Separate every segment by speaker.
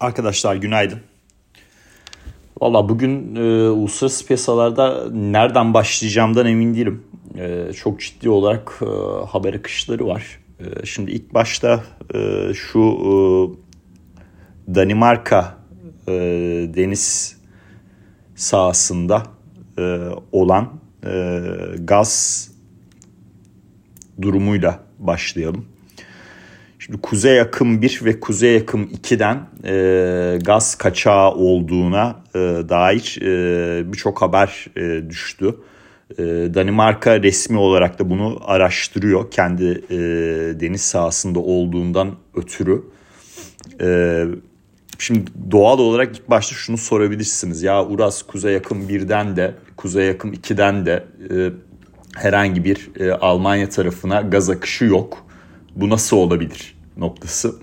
Speaker 1: Arkadaşlar günaydın. Valla bugün e, uluslararası piyasalarda nereden başlayacağımdan emin değilim. E, çok ciddi olarak e, haber akışları var. E, şimdi ilk başta e, şu e, Danimarka e, deniz sahasında e, olan e, gaz durumuyla başlayalım. Şimdi Kuzey Akım 1 ve Kuzey Akım 2'den e, gaz kaçağı olduğuna e, dair e, birçok haber e, düştü. E, Danimarka resmi olarak da bunu araştırıyor kendi e, deniz sahasında olduğundan ötürü. E, şimdi doğal olarak ilk başta şunu sorabilirsiniz. Ya Uras Kuzey Akım 1'den de Kuzey Akım 2'den de e, herhangi bir e, Almanya tarafına gaz akışı yok. Bu nasıl olabilir noktası.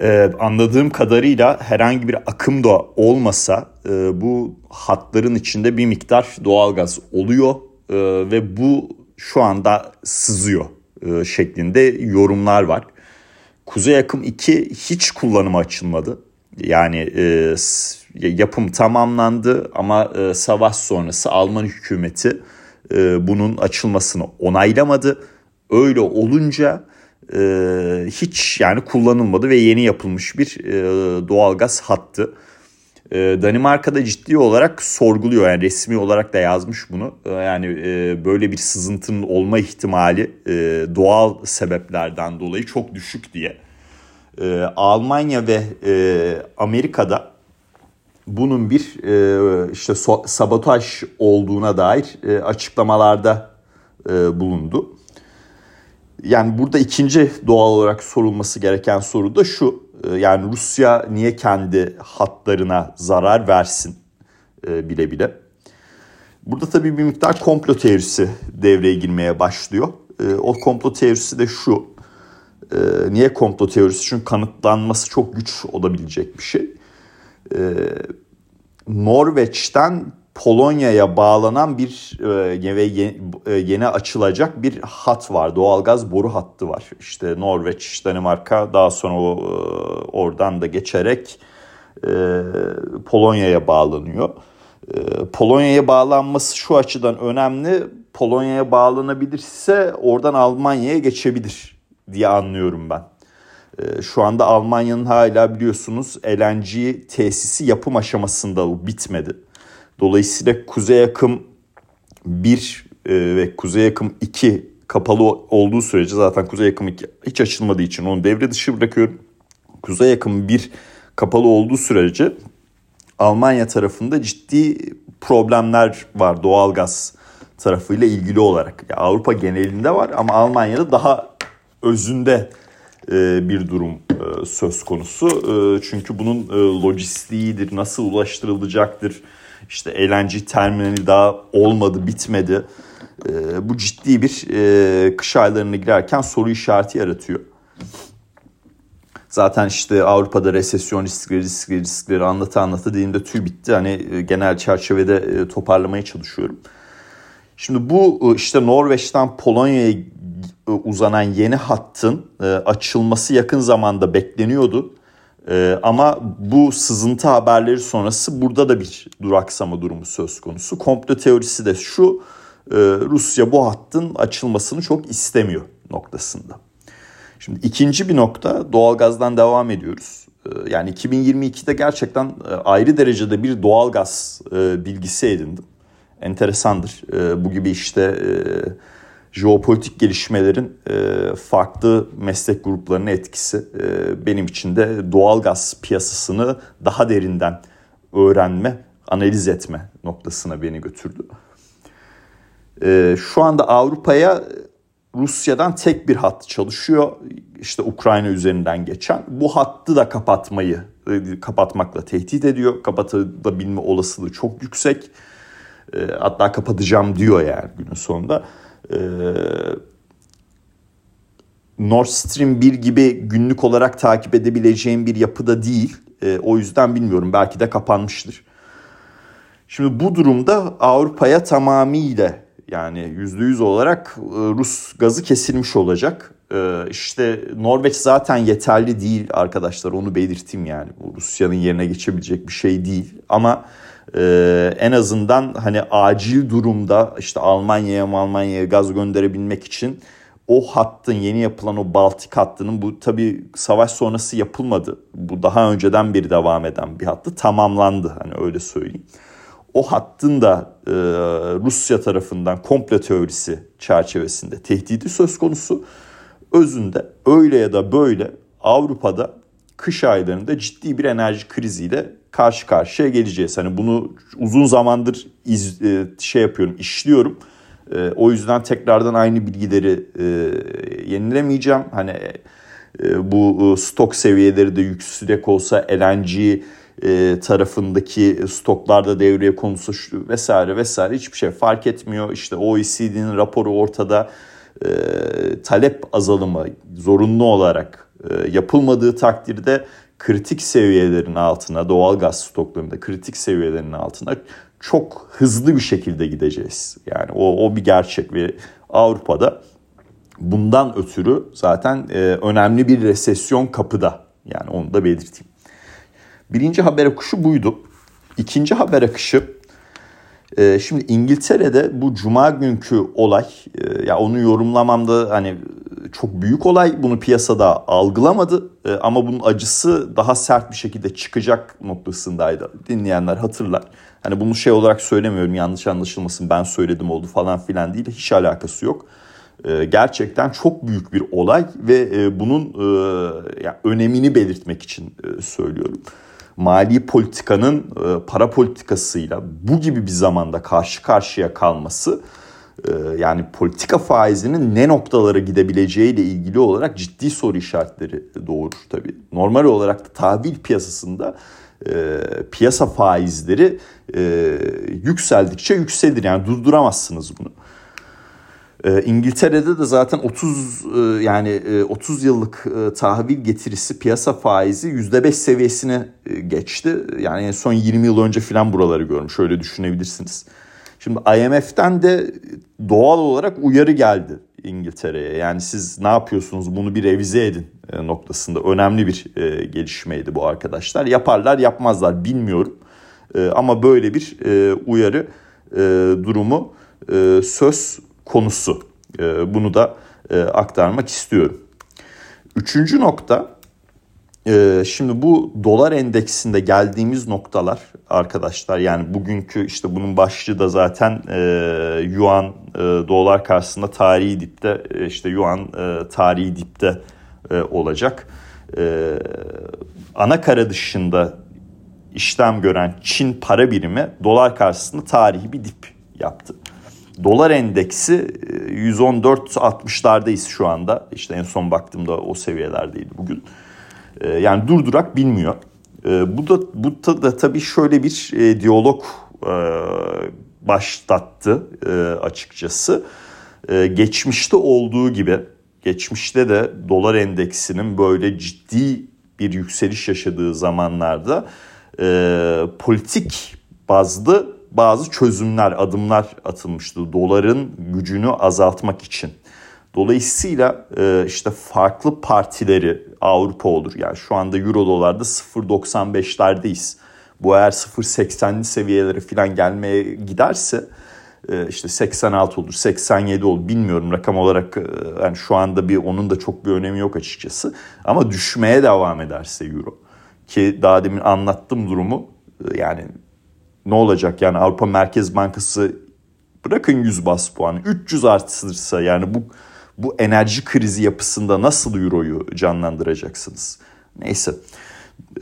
Speaker 1: Ee, anladığım kadarıyla herhangi bir akım da olmasa e, bu hatların içinde bir miktar doğalgaz oluyor e, ve bu şu anda sızıyor e, şeklinde yorumlar var. Kuzey akım 2 hiç kullanıma açılmadı. Yani e, yapım tamamlandı ama e, savaş sonrası Alman hükümeti e, bunun açılmasını onaylamadı. Öyle olunca e, hiç yani kullanılmadı ve yeni yapılmış bir e, doğalgaz hattı. E, Danimarka'da ciddi olarak sorguluyor yani resmi olarak da yazmış bunu. E, yani e, böyle bir sızıntının olma ihtimali e, doğal sebeplerden dolayı çok düşük diye. E, Almanya ve e, Amerika'da bunun bir e, işte sabotaj olduğuna dair e, açıklamalarda e, bulundu. Yani burada ikinci doğal olarak sorulması gereken soru da şu. E, yani Rusya niye kendi hatlarına zarar versin e, bile bile. Burada tabii bir miktar komplo teorisi devreye girmeye başlıyor. E, o komplo teorisi de şu. Niye komplo teorisi? Çünkü kanıtlanması çok güç olabilecek bir şey. Norveç'ten Polonya'ya bağlanan bir e, ve yeni, e, yeni açılacak bir hat var. Doğalgaz boru hattı var. İşte Norveç, Danimarka daha sonra o, e, oradan da geçerek e, Polonya'ya bağlanıyor. E, Polonya'ya bağlanması şu açıdan önemli. Polonya'ya bağlanabilirse oradan Almanya'ya geçebilir diye anlıyorum ben. E, şu anda Almanya'nın hala biliyorsunuz LNG tesisi yapım aşamasında bitmedi. Dolayısıyla Kuzey Akım 1 e, ve Kuzey Akım 2 kapalı olduğu sürece zaten Kuzey Akım 2 hiç açılmadığı için onu devre dışı bırakıyorum. Kuzey Akım 1 kapalı olduğu sürece Almanya tarafında ciddi problemler var doğalgaz tarafıyla ilgili olarak. Ya Avrupa genelinde var ama Almanya'da daha özünde e, bir durum e, söz konusu. Çünkü bunun lojistiğidir, nasıl ulaştırılacaktır, işte LNG terminali daha olmadı, bitmedi. E, bu ciddi bir e, kış aylarına girerken soru işareti yaratıyor. Zaten işte Avrupa'da resesyon riskleri, riskleri, riskleri anlatı anlatı dilimde tüy bitti. Hani e, genel çerçevede e, toparlamaya çalışıyorum. Şimdi bu e, işte Norveç'ten Polonya'ya uzanan yeni hattın açılması yakın zamanda bekleniyordu. Ee, ama bu sızıntı haberleri sonrası burada da bir duraksama durumu söz konusu. Komplo teorisi de şu, e, Rusya bu hattın açılmasını çok istemiyor noktasında. Şimdi ikinci bir nokta doğalgazdan devam ediyoruz. Ee, yani 2022'de gerçekten e, ayrı derecede bir doğalgaz e, bilgisi edindim. Enteresandır. E, bu gibi işte... E, jeopolitik gelişmelerin e, farklı meslek gruplarına etkisi e, benim için de doğal gaz piyasasını daha derinden öğrenme, analiz etme noktasına beni götürdü. E, şu anda Avrupa'ya Rusya'dan tek bir hat çalışıyor. İşte Ukrayna üzerinden geçen. Bu hattı da kapatmayı, kapatmakla tehdit ediyor. Kapatabilme olasılığı çok yüksek. Hatta kapatacağım diyor yani günün sonunda. Ee, Nord Stream 1 gibi günlük olarak takip edebileceğim bir yapıda değil. E, o yüzden bilmiyorum belki de kapanmıştır. Şimdi bu durumda Avrupa'ya tamamıyla yani %100 olarak e, Rus gazı kesilmiş olacak. Ee, işte Norveç zaten yeterli değil arkadaşlar onu belirteyim yani. Bu Rusya'nın yerine geçebilecek bir şey değil. Ama e, en azından hani acil durumda işte Almanya'ya Almanya'ya gaz gönderebilmek için o hattın yeni yapılan o Baltik hattının bu tabi savaş sonrası yapılmadı. Bu daha önceden bir devam eden bir hattı tamamlandı hani öyle söyleyeyim. O hattın da e, Rusya tarafından komple teorisi çerçevesinde tehdidi söz konusu. Özünde öyle ya da böyle Avrupa'da kış aylarında ciddi bir enerji kriziyle karşı karşıya geleceğiz. Hani bunu uzun zamandır iz, e, şey yapıyorum, işliyorum. E, o yüzden tekrardan aynı bilgileri e, yenilemeyeceğim. Hani bu stok seviyeleri de yüksek olsa LNG tarafındaki stoklarda devreye konusu vesaire vesaire hiçbir şey fark etmiyor. İşte OECD'nin raporu ortada talep azalımı zorunlu olarak yapılmadığı takdirde kritik seviyelerin altına doğal gaz stoklarında kritik seviyelerin altına çok hızlı bir şekilde gideceğiz. Yani o, o bir gerçek ve Avrupa'da bundan ötürü zaten e, önemli bir resesyon kapıda. Yani onu da belirteyim. Birinci haber akışı buydu. İkinci haber akışı e, şimdi İngiltere'de bu cuma günkü olay e, ya onu yorumlamamda hani çok büyük olay bunu piyasada algılamadı e, ama bunun acısı daha sert bir şekilde çıkacak noktasındaydı. Dinleyenler hatırlar. Hani bunu şey olarak söylemiyorum yanlış anlaşılmasın ben söyledim oldu falan filan değil hiç alakası yok. E, gerçekten çok büyük bir olay ve e, bunun e, yani önemini belirtmek için e, söylüyorum. Mali politikanın e, para politikasıyla bu gibi bir zamanda karşı karşıya kalması yani politika faizinin ne noktalara gidebileceği ile ilgili olarak ciddi soru işaretleri doğurur tabii. Normal olarak da tahvil piyasasında e, piyasa faizleri e, yükseldikçe yükselir yani durduramazsınız bunu. E, İngiltere'de de zaten 30 e, yani e, 30 yıllık e, tahvil getirisi piyasa faizi %5 seviyesine e, geçti. Yani en son 20 yıl önce filan buraları görmüş. Şöyle düşünebilirsiniz. Şimdi IMF'den de doğal olarak uyarı geldi İngiltere'ye. Yani siz ne yapıyorsunuz bunu bir revize edin e, noktasında önemli bir e, gelişmeydi bu arkadaşlar. Yaparlar yapmazlar bilmiyorum. E, ama böyle bir uyarı durumu söz konusu. Bunu da aktarmak istiyorum. Üçüncü nokta ee, şimdi bu dolar endeksinde geldiğimiz noktalar arkadaşlar yani bugünkü işte bunun başlığı da zaten e, yuan e, dolar karşısında tarihi dipte e, işte yuan tarihi dipte olacak. Ana kara dışında işlem gören Çin para birimi dolar karşısında tarihi bir dip yaptı. Dolar endeksi 114.60'lardayız e, şu anda. İşte en son baktığımda o seviyelerdeydi bugün. Ee, yani durdurak bilmiyor. Ee, bu da bu da, da tabii şöyle bir e, diyalog e, başlattı e, açıkçası. E, geçmişte olduğu gibi geçmişte de dolar endeksinin böyle ciddi bir yükseliş yaşadığı zamanlarda e, politik bazlı bazı çözümler, adımlar atılmıştı doların gücünü azaltmak için. Dolayısıyla e, işte farklı partileri Avrupa olur. Yani şu anda Euro dolarda 0.95'lerdeyiz. Bu eğer 0.80'li seviyelere falan gelmeye giderse e, işte 86 olur, 87 olur bilmiyorum rakam olarak e, yani şu anda bir onun da çok bir önemi yok açıkçası. Ama düşmeye devam ederse Euro ki daha demin anlattım durumu yani ne olacak yani Avrupa Merkez Bankası bırakın 100 bas puanı 300 artırsa yani bu bu enerji krizi yapısında nasıl Euro'yu canlandıracaksınız? Neyse.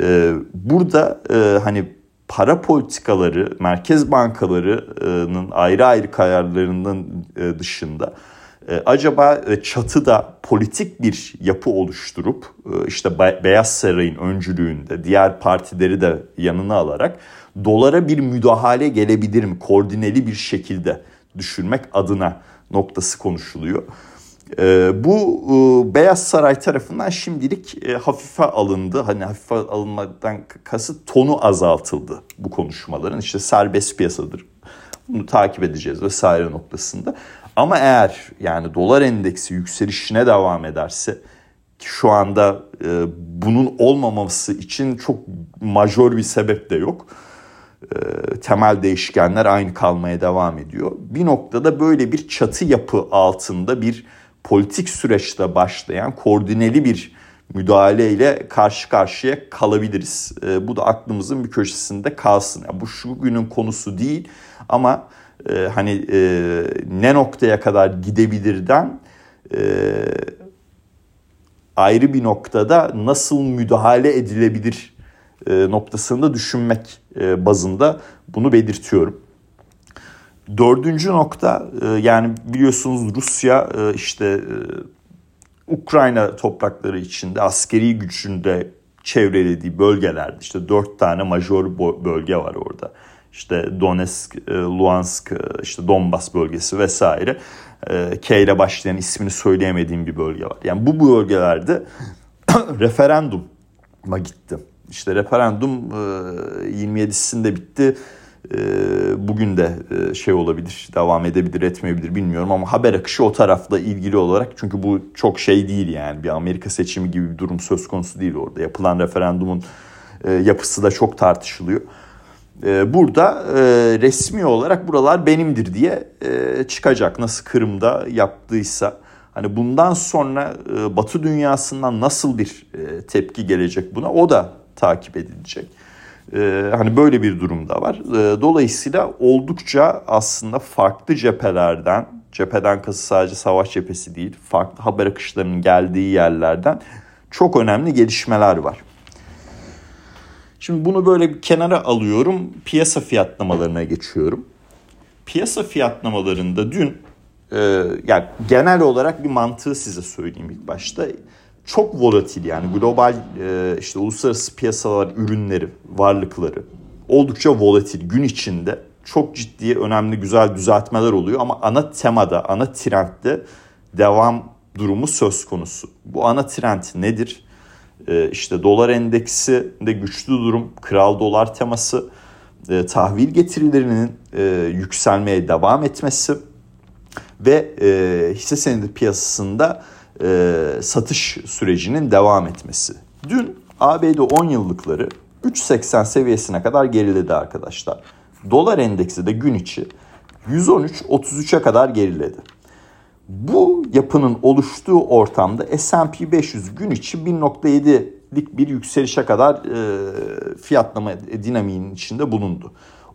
Speaker 1: Ee, burada e, hani para politikaları, merkez bankalarının ayrı ayrı kararlarının e, dışında e, acaba çatıda politik bir yapı oluşturup işte Beyaz Saray'ın öncülüğünde diğer partileri de yanına alarak dolara bir müdahale gelebilir mi? Koordineli bir şekilde düşünmek adına noktası konuşuluyor. E, bu e, Beyaz Saray tarafından şimdilik e, hafife alındı. Hani hafife alınmadan kasıt tonu azaltıldı bu konuşmaların. İşte serbest piyasadır. Bunu takip edeceğiz vesaire noktasında. Ama eğer yani dolar endeksi yükselişine devam ederse ki şu anda e, bunun olmaması için çok majör bir sebep de yok. E, temel değişkenler aynı kalmaya devam ediyor. Bir noktada böyle bir çatı yapı altında bir politik süreçte başlayan koordineli bir müdahaleyle karşı karşıya kalabiliriz. E, bu da aklımızın bir köşesinde kalsın. Yani bu şu günün konusu değil ama e, hani e, ne noktaya kadar gidebilirden e, ayrı bir noktada nasıl müdahale edilebilir e, noktasında düşünmek e, bazında bunu belirtiyorum. Dördüncü nokta e, yani biliyorsunuz Rusya e, işte e, Ukrayna toprakları içinde askeri gücünde çevrelediği bölgelerde işte dört tane major bölge var orada. İşte Donetsk, Luhansk, işte Donbas bölgesi vesaire. K ile başlayan ismini söyleyemediğim bir bölge var. Yani bu bölgelerde referanduma gitti. İşte referandum 27'sinde bitti. Ee, bugün de e, şey olabilir, devam edebilir, etmeyebilir bilmiyorum ama haber akışı o tarafla ilgili olarak çünkü bu çok şey değil yani bir Amerika seçimi gibi bir durum söz konusu değil orada. Yapılan referandumun e, yapısı da çok tartışılıyor. E, burada resmi olarak buralar benimdir diye çıkacak. Nasıl Kırım'da yaptıysa. Hani bundan sonra Batı dünyasından nasıl bir tepki gelecek buna o da takip edilecek. Ee, hani böyle bir durumda var. Ee, dolayısıyla oldukça aslında farklı cephelerden, cepheden kası sadece savaş cephesi değil, farklı haber akışlarının geldiği yerlerden çok önemli gelişmeler var. Şimdi bunu böyle bir kenara alıyorum. Piyasa fiyatlamalarına geçiyorum. Piyasa fiyatlamalarında dün e, yani genel olarak bir mantığı size söyleyeyim ilk başta çok volatil yani global e, işte uluslararası piyasalar ürünleri, varlıkları oldukça volatil gün içinde çok ciddi önemli güzel düzeltmeler oluyor ama ana temada, ana trendde devam durumu söz konusu. Bu ana trend nedir? Ee, işte dolar endeksi de güçlü durum, kral dolar teması, e, tahvil getirilerinin e, yükselmeye devam etmesi ve e, hisse senedi piyasasında e, satış sürecinin devam etmesi. Dün ABD 10 yıllıkları 3.80 seviyesine kadar geriledi arkadaşlar. Dolar endeksi de gün içi 113-33'e kadar geriledi. Bu yapının oluştuğu ortamda S&P 500 gün içi 1.7'lik bir yükselişe kadar e, fiyatlama dinamiğinin içinde bulundu.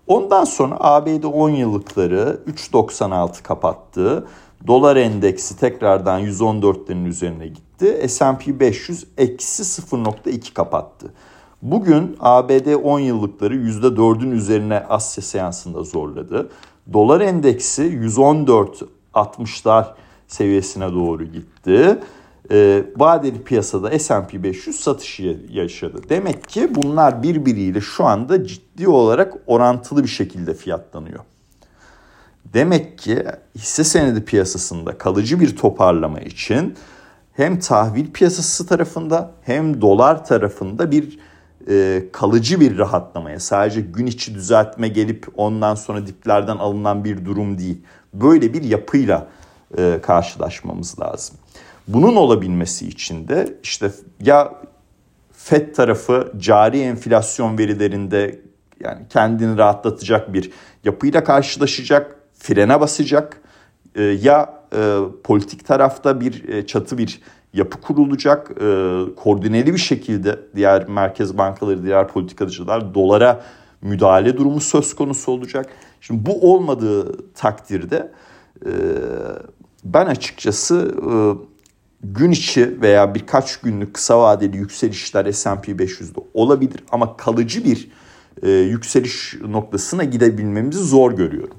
Speaker 1: Ondan sonra ABD 10 yıllıkları 3.96 kapattı. Dolar endeksi tekrardan 114'lerin üzerine gitti. S&P 500 eksi 0.2 kapattı. Bugün ABD 10 yıllıkları %4'ün üzerine Asya seansında zorladı. Dolar endeksi 114.60'lar seviyesine doğru gitti. E, vadeli piyasada S&P 500 satışı yaşadı. Demek ki bunlar birbiriyle şu anda ciddi olarak orantılı bir şekilde fiyatlanıyor. Demek ki hisse senedi piyasasında kalıcı bir toparlama için hem tahvil piyasası tarafında hem dolar tarafında bir e, kalıcı bir rahatlamaya sadece gün içi düzeltme gelip ondan sonra diplerden alınan bir durum değil. Böyle bir yapıyla e, karşılaşmamız lazım. Bunun olabilmesi için de işte ya FED tarafı cari enflasyon verilerinde yani kendini rahatlatacak bir yapıyla karşılaşacak frene basacak e, ya e, politik tarafta bir e, çatı bir yapı kurulacak e, koordineli bir şekilde diğer merkez bankaları diğer politikacılar dolara müdahale durumu söz konusu olacak. Şimdi bu olmadığı takdirde e, ben açıkçası gün içi veya birkaç günlük kısa vadeli yükselişler S&P 500'de olabilir ama kalıcı bir yükseliş noktasına gidebilmemizi zor görüyorum.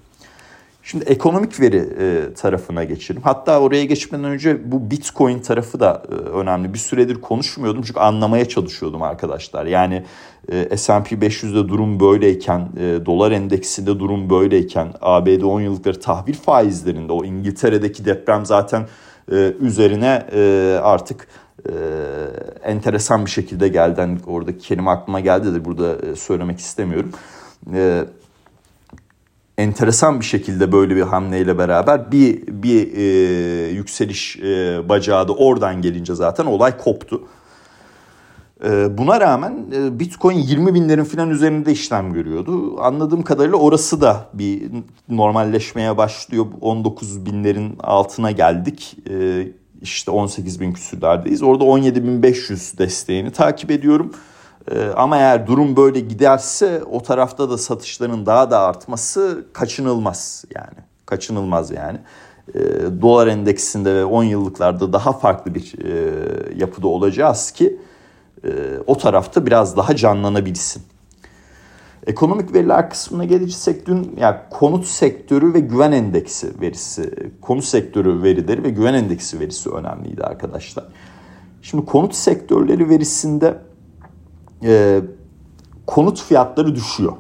Speaker 1: Şimdi ekonomik veri e, tarafına geçelim. Hatta oraya geçmeden önce bu Bitcoin tarafı da e, önemli. Bir süredir konuşmuyordum çünkü anlamaya çalışıyordum arkadaşlar. Yani e, S&P 500'de durum böyleyken, e, dolar endeksinde durum böyleyken, ABD 10 yıllıkları tahvil faizlerinde o İngiltere'deki deprem zaten e, üzerine e, artık e, enteresan bir şekilde geldi. Yani oradaki, orada kelime aklıma geldi de burada e, söylemek istemiyorum. E, enteresan bir şekilde böyle bir hamleyle beraber bir bir e, yükseliş e, bacağı da oradan gelince zaten olay koptu. E, buna rağmen e, Bitcoin 20 binlerin falan üzerinde işlem görüyordu. Anladığım kadarıyla orası da bir normalleşmeye başlıyor. 19 binlerin altına geldik. E, işte 18 bin küsürlerdeyiz. Orada 17 bin 500 desteğini takip ediyorum. Ee, ama eğer durum böyle giderse o tarafta da satışların daha da artması kaçınılmaz yani. Kaçınılmaz yani. E, dolar endeksinde ve 10 yıllıklarda daha farklı bir e, yapıda olacağız ki e, o tarafta biraz daha canlanabilsin. Ekonomik veriler kısmına geleceksek dün yani konut sektörü ve güven endeksi verisi, konut sektörü verileri ve güven endeksi verisi önemliydi arkadaşlar. Şimdi konut sektörleri verisinde e, konut fiyatları düşüyor.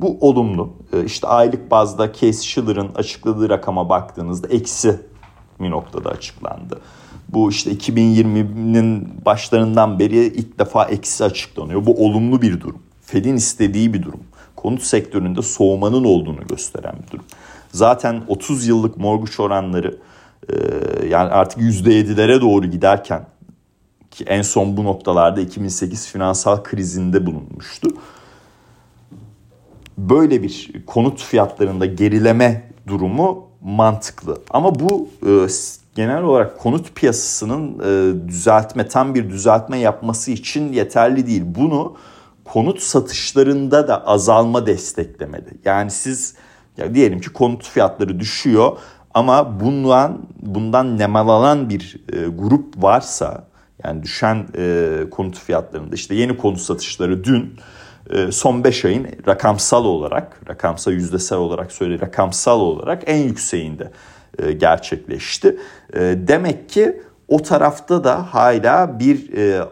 Speaker 1: Bu olumlu. E, işte aylık bazda Case Shiller'ın açıkladığı rakama baktığınızda eksi bir noktada açıklandı. Bu işte 2020'nin başlarından beri ilk defa eksi açıklanıyor. Bu olumlu bir durum. Fed'in istediği bir durum. Konut sektöründe soğumanın olduğunu gösteren bir durum. Zaten 30 yıllık morguç oranları e, yani artık %7'lere doğru giderken ki en son bu noktalarda 2008 finansal krizinde bulunmuştu. Böyle bir konut fiyatlarında gerileme durumu mantıklı. Ama bu e, genel olarak konut piyasasının e, düzeltme tam bir düzeltme yapması için yeterli değil. Bunu konut satışlarında da azalma desteklemedi. Yani siz ya diyelim ki konut fiyatları düşüyor ama bundan bundan nemalanan bir e, grup varsa yani düşen e, konut fiyatlarında işte yeni konut satışları dün e, son 5 ayın rakamsal olarak, rakamsal yüzdesel olarak söyle rakamsal olarak en yükseğinde e, gerçekleşti. E, demek ki o tarafta da hala bir e,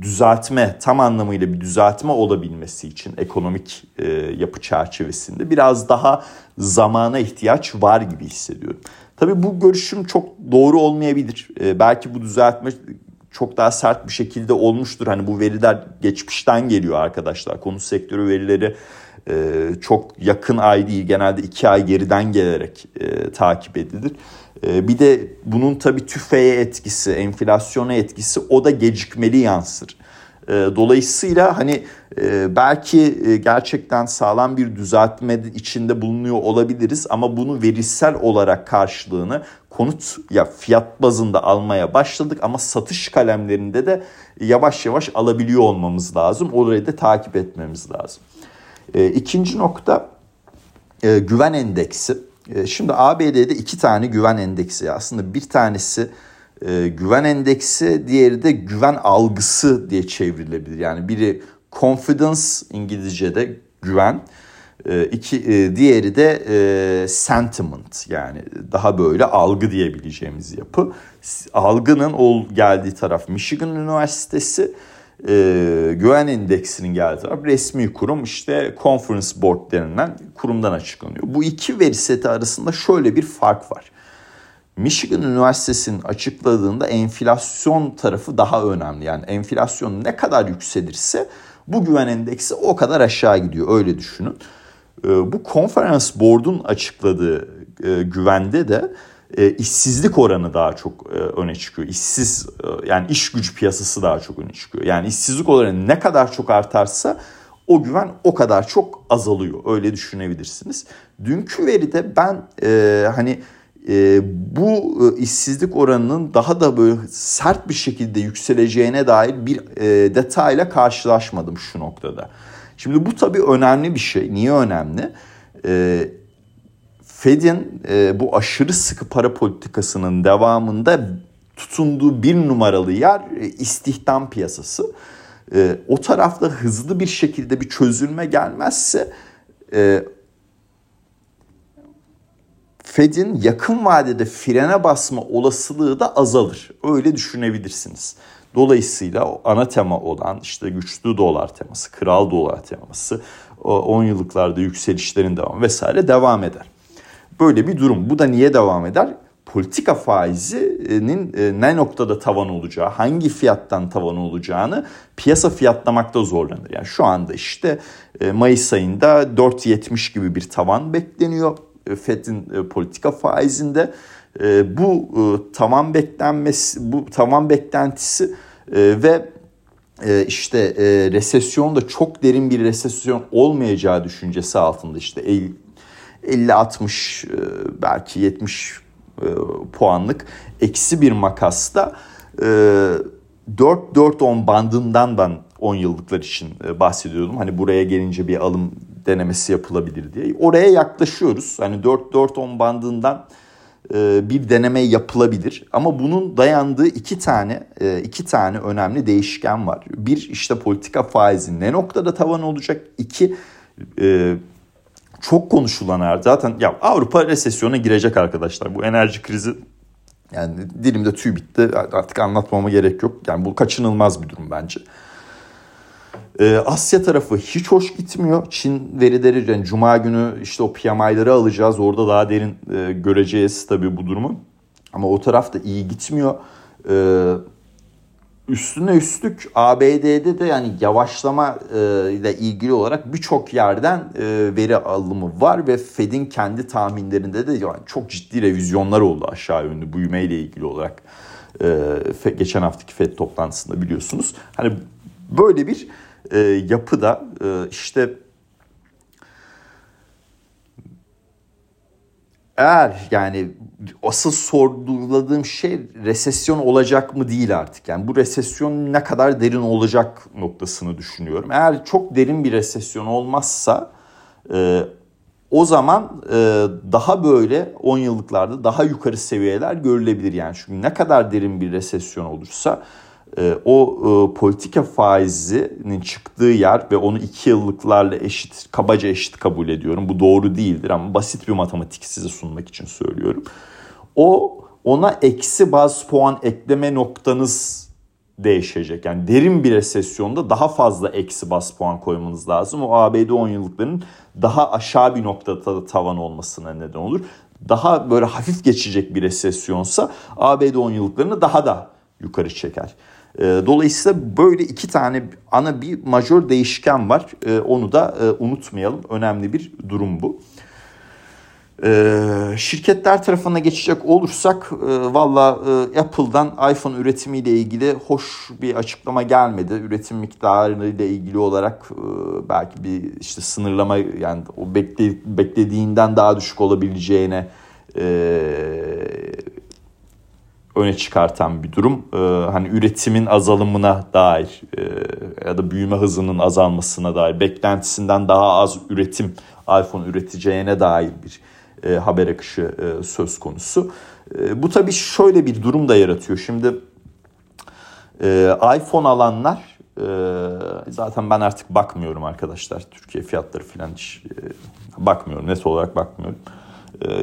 Speaker 1: düzeltme, tam anlamıyla bir düzeltme olabilmesi için ekonomik e, yapı çerçevesinde biraz daha zamana ihtiyaç var gibi hissediyorum. Tabii bu görüşüm çok doğru olmayabilir. E, belki bu düzeltme çok daha sert bir şekilde olmuştur. Hani bu veriler geçmişten geliyor arkadaşlar. Konu sektörü verileri e, çok yakın ay değil. Genelde iki ay geriden gelerek e, takip edilir. E, bir de bunun tabii tüfeğe etkisi, enflasyona etkisi o da gecikmeli yansır. E, dolayısıyla hani e, belki e, gerçekten sağlam bir düzeltme içinde bulunuyor olabiliriz ama bunu verisel olarak karşılığını konut ya fiyat bazında almaya başladık ama satış kalemlerinde de yavaş yavaş alabiliyor olmamız lazım. Orayı da takip etmemiz lazım. İkinci nokta güven endeksi. Şimdi ABD'de iki tane güven endeksi aslında bir tanesi e, güven endeksi, diğeri de güven algısı diye çevrilebilir. Yani biri confidence İngilizce'de güven, e, iki e, diğeri de e, sentiment yani daha böyle algı diyebileceğimiz yapı. Algının ol geldiği taraf Michigan Üniversitesi, e, güven endeksinin geldiği taraf resmi kurum işte Conference Board denilen kurumdan açıklanıyor. Bu iki veri seti arasında şöyle bir fark var. Michigan Üniversitesi'nin açıkladığında enflasyon tarafı daha önemli. Yani enflasyon ne kadar yükselirse bu güven endeksi o kadar aşağı gidiyor. Öyle düşünün. Ee, bu konferans board'un açıkladığı e, güvende de e, işsizlik oranı daha çok e, öne çıkıyor. İşsiz yani iş gücü piyasası daha çok öne çıkıyor. Yani işsizlik oranı ne kadar çok artarsa o güven o kadar çok azalıyor. Öyle düşünebilirsiniz. Dünkü veride ben e, hani e, bu e, işsizlik oranının daha da böyle sert bir şekilde yükseleceğine dair bir e, detayla karşılaşmadım şu noktada. Şimdi bu tabii önemli bir şey. Niye önemli? E, Fed'in e, bu aşırı sıkı para politikasının devamında tutunduğu bir numaralı yer e, istihdam piyasası. E, o tarafta hızlı bir şekilde bir çözülme gelmezse e, Fed'in yakın vadede frene basma olasılığı da azalır. Öyle düşünebilirsiniz. Dolayısıyla ana tema olan işte güçlü dolar teması, kral dolar teması, 10 yıllıklarda yükselişlerin devamı vesaire devam eder. Böyle bir durum. Bu da niye devam eder? politika faizinin e, ne noktada tavan olacağı, hangi fiyattan tavan olacağını piyasa fiyatlamakta zorlanır. Yani şu anda işte e, Mayıs ayında 4.70 gibi bir tavan bekleniyor e, Fed'in politika faizinde. Bu tavan beklenmesi, bu tavan beklentisi ve işte resesyon da çok derin bir resesyon olmayacağı düşüncesi altında işte 50-60 belki 70 e, puanlık eksi bir makasta e, 4-4-10 bandından ben 10 yıllıklar için e, bahsediyordum. Hani buraya gelince bir alım denemesi yapılabilir diye. Oraya yaklaşıyoruz. Hani 4-4-10 bandından e, bir deneme yapılabilir. Ama bunun dayandığı iki tane e, iki tane önemli değişken var. Bir işte politika faizi ne noktada tavan olacak? İki e, çok konuşulan her zaten ya Avrupa resesyona girecek arkadaşlar. Bu enerji krizi yani dilimde tüy bitti. Artık anlatmama gerek yok. Yani bu kaçınılmaz bir durum bence. Ee, Asya tarafı hiç hoş gitmiyor. Çin verileri yani Cuma günü işte o PMI'ları alacağız. Orada daha derin e, göreceğiz tabii bu durumu. Ama o taraf da iyi gitmiyor. Ee, Üstüne üstlük ABD'de de yani yavaşlama e, ile ilgili olarak birçok yerden e, veri alımı var ve Fed'in kendi tahminlerinde de yani çok ciddi revizyonlar oldu aşağı yönlü büyüme ile ilgili olarak. E, geçen haftaki Fed toplantısında biliyorsunuz. Hani böyle bir e, yapıda işte eğer yani asıl sorguladığım şey resesyon olacak mı değil artık. Yani bu resesyon ne kadar derin olacak noktasını düşünüyorum. Eğer çok derin bir resesyon olmazsa e, o zaman e, daha böyle 10 yıllıklarda daha yukarı seviyeler görülebilir. Yani çünkü ne kadar derin bir resesyon olursa o e, politika faizinin çıktığı yer ve onu iki yıllıklarla eşit, kabaca eşit kabul ediyorum. Bu doğru değildir ama basit bir matematik size sunmak için söylüyorum. O ona eksi baz puan ekleme noktanız değişecek. Yani derin bir resesyonda daha fazla eksi bas puan koymanız lazım. O ABD 10 yıllıkların daha aşağı bir noktada tavan olmasına neden olur. Daha böyle hafif geçecek bir resesyonsa ABD 10 yıllıklarını daha da yukarı çeker. Ee, dolayısıyla böyle iki tane ana bir majör değişken var. Ee, onu da e, unutmayalım. Önemli bir durum bu. Ee, şirketler tarafına geçecek olursak e, valla e, Apple'dan iPhone üretimiyle ilgili hoş bir açıklama gelmedi. Üretim miktarı ile ilgili olarak belki bir işte sınırlama yani o beklediğinden daha düşük olabileceğine öne çıkartan bir durum. Ee, hani üretimin azalımına dair e, ya da büyüme hızının azalmasına dair beklentisinden daha az üretim iPhone üreteceğine dair bir e, haber akışı e, söz konusu. E, bu tabii şöyle bir durum da yaratıyor. Şimdi e, iPhone alanlar e, zaten ben artık bakmıyorum arkadaşlar. Türkiye fiyatları falan hiç e, bakmıyorum. Net olarak bakmıyorum.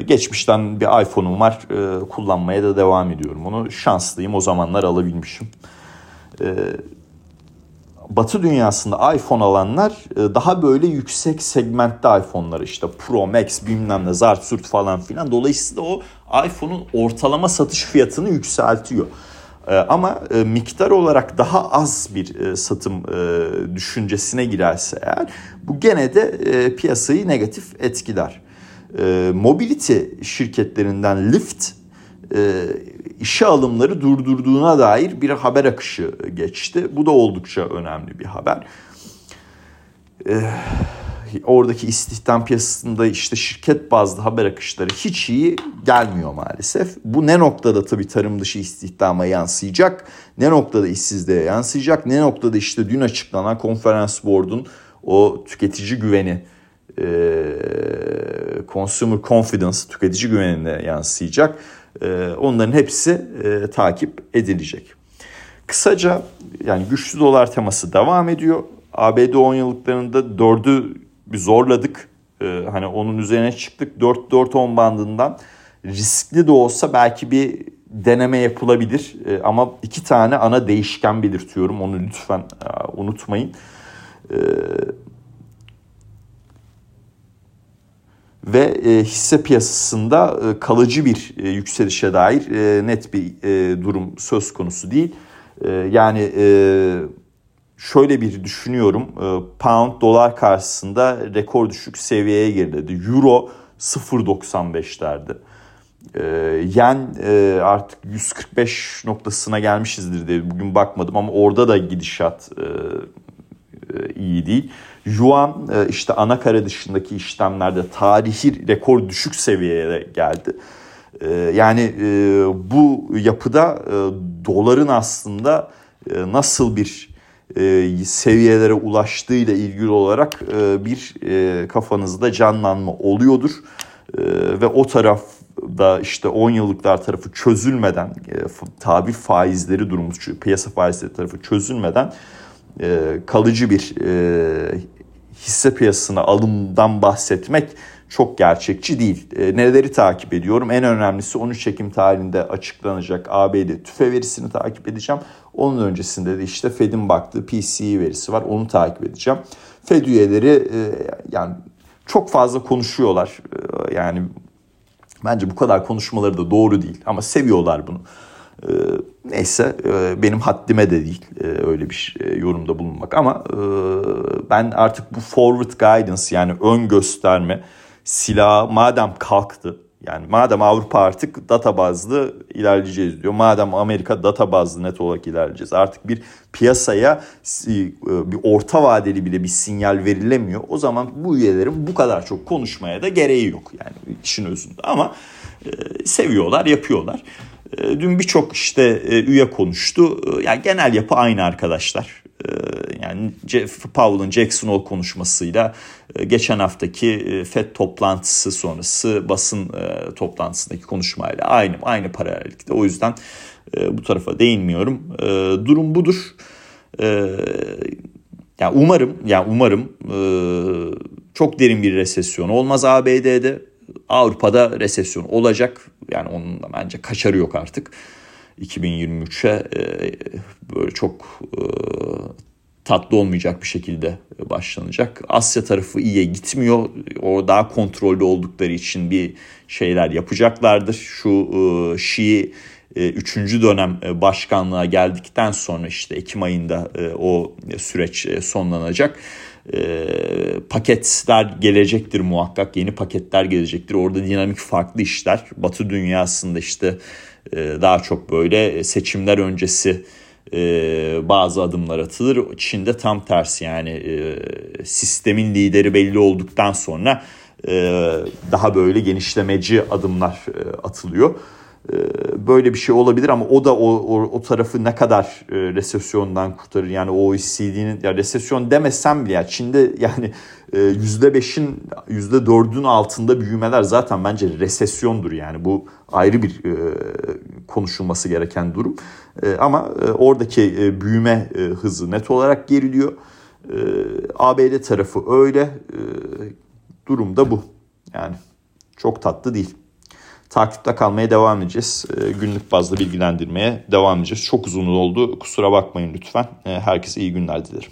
Speaker 1: Geçmişten bir iPhone'um var. Ee, kullanmaya da devam ediyorum. Onu şanslıyım. O zamanlar alabilmişim. Ee, Batı dünyasında iPhone alanlar e, daha böyle yüksek segmentte iPhone'lar işte Pro Max bilmem ne zart surt falan filan. Dolayısıyla o iPhone'un ortalama satış fiyatını yükseltiyor. Ama e, miktar olarak daha az bir e, satım düşüncesine girerse eğer bu gene de piyasayı negatif etkiler e, mobility şirketlerinden Lyft e, işe alımları durdurduğuna dair bir haber akışı geçti. Bu da oldukça önemli bir haber. E, oradaki istihdam piyasasında işte şirket bazlı haber akışları hiç iyi gelmiyor maalesef. Bu ne noktada tabii tarım dışı istihdama yansıyacak, ne noktada işsizliğe yansıyacak, ne noktada işte dün açıklanan konferans board'un o tüketici güveni e, consumer confidence tüketici güvenine yansıyacak. E, onların hepsi e, takip edilecek. Kısaca yani güçlü dolar teması devam ediyor. ABD 10 yıllıklarında 4'ü bir zorladık. E, hani onun üzerine çıktık. 4-4-10 bandından riskli de olsa belki bir deneme yapılabilir. E, ama iki tane ana değişken belirtiyorum. Onu lütfen e, unutmayın. E, ve e, hisse piyasasında e, kalıcı bir e, yükselişe dair net bir durum söz konusu değil. Yani şöyle bir düşünüyorum. Pound dolar karşısında rekor düşük seviyeye geriledi. Euro 0.95'lerdi. E, yen artık 145 noktasına gelmişizdir diye bugün bakmadım ama orada da gidişat iyi değil. Yuan e, işte ana kare dışındaki işlemlerde tarihi rekor düşük seviyeye geldi. E, yani bu yapıda doların aslında nasıl bir seviyelere ulaştığıyla ilgili olarak bir kafanızda canlanma oluyordur. Ve o taraf da işte 10 yıllıklar tarafı çözülmeden tabi faizleri durumu piyasa faizleri tarafı çözülmeden e, kalıcı bir e, hisse piyasasına alımdan bahsetmek çok gerçekçi değil. E, neleri takip ediyorum? En önemlisi 13 Ekim tarihinde açıklanacak ABD tüfe verisini takip edeceğim. Onun öncesinde de işte Fed'in baktığı PCE verisi var. Onu takip edeceğim. Fed üyeleri e, yani çok fazla konuşuyorlar. E, yani bence bu kadar konuşmaları da doğru değil ama seviyorlar bunu. Ee, neyse e, benim haddime de değil e, öyle bir e, yorumda bulunmak ama ben artık bu forward guidance yani ön gösterme silah madem kalktı yani madem Avrupa artık data bazlı ilerleyeceğiz diyor. Madem Amerika data bazlı net olarak ilerleyeceğiz. Artık bir piyasaya bir orta vadeli bile bir sinyal verilemiyor. O zaman bu üyelerin bu kadar çok konuşmaya da gereği yok yani işin özünde. Ama seviyorlar, yapıyorlar. Ee, dün birçok işte e, üye konuştu. Ee, yani genel yapı aynı arkadaşlar. Ee, yani Jeff Powell'ın Jackson Hole konuşmasıyla e, geçen haftaki e, FED toplantısı sonrası basın toplantısındaki konuşmayla aynı aynı paralellikte. O yüzden bu tarafa değinmiyorum. Durum budur. Yani umarım yani umarım çok derin bir resesyon olmaz ABD'de. Avrupa'da resesyon olacak. Yani onun da bence kaçarı yok artık. 2023'e e, böyle çok e, tatlı olmayacak bir şekilde başlanacak. Asya tarafı iyiye gitmiyor. O daha kontrollü oldukları için bir şeyler yapacaklardır. Şu Şii e, üçüncü dönem başkanlığa geldikten sonra işte Ekim ayında o süreç sonlanacak. Paketler gelecektir muhakkak yeni paketler gelecektir orada dinamik farklı işler Batı dünyasında işte daha çok böyle seçimler öncesi bazı adımlar atılır. Çin'de tam tersi yani sistemin lideri belli olduktan sonra daha böyle genişlemeci adımlar atılıyor. Ee, böyle bir şey olabilir ama o da o, o, o tarafı ne kadar e, resesyondan kurtarır? Yani OECD'nin ya resesyon demesem bile ya Çin'de yani e, yüzde beşin yüzde dördün altında büyümeler zaten bence resesyondur yani. Bu ayrı bir e, konuşulması gereken durum. E, ama e, oradaki e, büyüme e, hızı net olarak geriliyor. E, ABD tarafı öyle. E, durum da bu. Yani çok tatlı değil takipte kalmaya devam edeceğiz. Ee, günlük bazda bilgilendirmeye devam edeceğiz. Çok uzun oldu. Kusura bakmayın lütfen. Ee, herkese iyi günler dilerim.